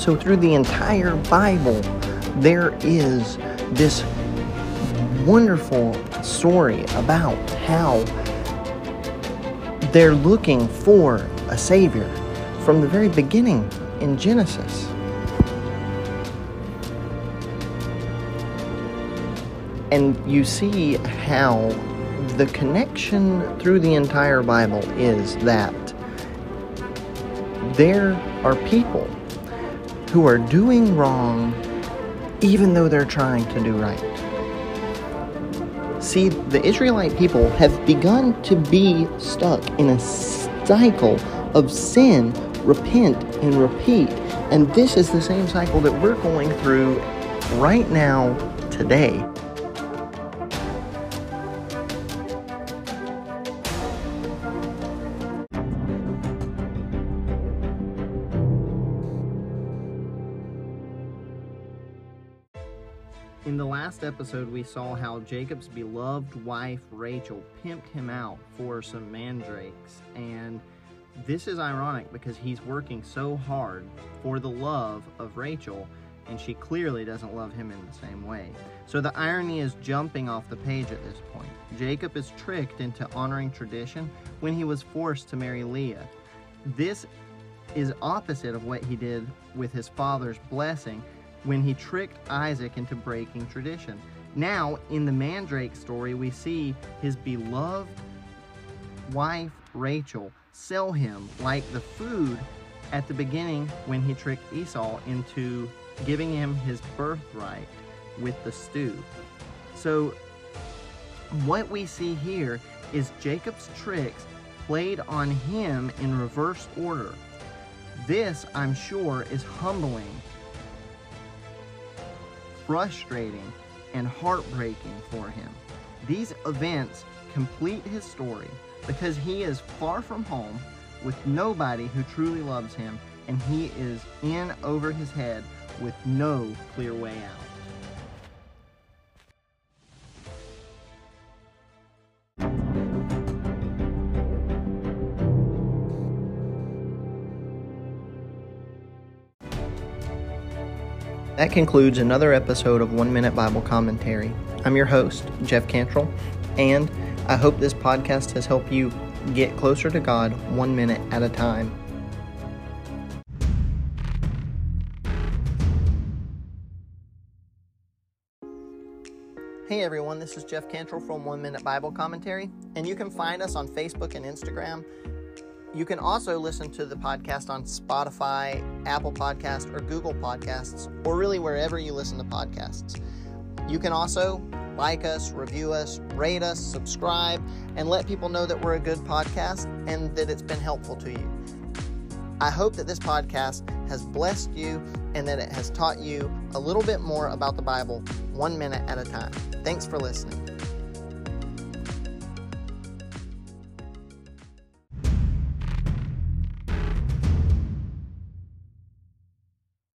So, through the entire Bible, there is this wonderful story about how they're looking for a Savior from the very beginning in Genesis. And you see how the connection through the entire Bible is that there are people who are doing wrong even though they're trying to do right. See, the Israelite people have begun to be stuck in a cycle of sin, repent, and repeat. And this is the same cycle that we're going through right now, today. In the last episode, we saw how Jacob's beloved wife Rachel pimped him out for some mandrakes. And this is ironic because he's working so hard for the love of Rachel, and she clearly doesn't love him in the same way. So the irony is jumping off the page at this point. Jacob is tricked into honoring tradition when he was forced to marry Leah. This is opposite of what he did with his father's blessing when he tricked Isaac into breaking tradition. Now, in the Mandrake story, we see his beloved wife, Rachel, sell him like the food at the beginning when he tricked Esau into giving him his birthright with the stew. So, what we see here is Jacob's tricks played on him in reverse order. This, I'm sure, is humbling frustrating, and heartbreaking for him. These events complete his story because he is far from home with nobody who truly loves him, and he is in over his head with no clear way out. That concludes another episode of One Minute Bible Commentary. I'm your host, Jeff Cantrell, and I hope this podcast has helped you get closer to God one minute at a time. Hey everyone, this is Jeff Cantrell from One Minute Bible Commentary, and you can find us on Facebook and Instagram you can also listen to the podcast on Spotify, Apple Podcast, or Google Podcasts, or really wherever you listen to podcasts. You can also like us, review us, rate us, subscribe, and let people know that we're a good podcast and that it's been helpful to you. I hope that this podcast has blessed you and that it has taught you a little bit more about the Bible one minute at a time. Thanks for listening.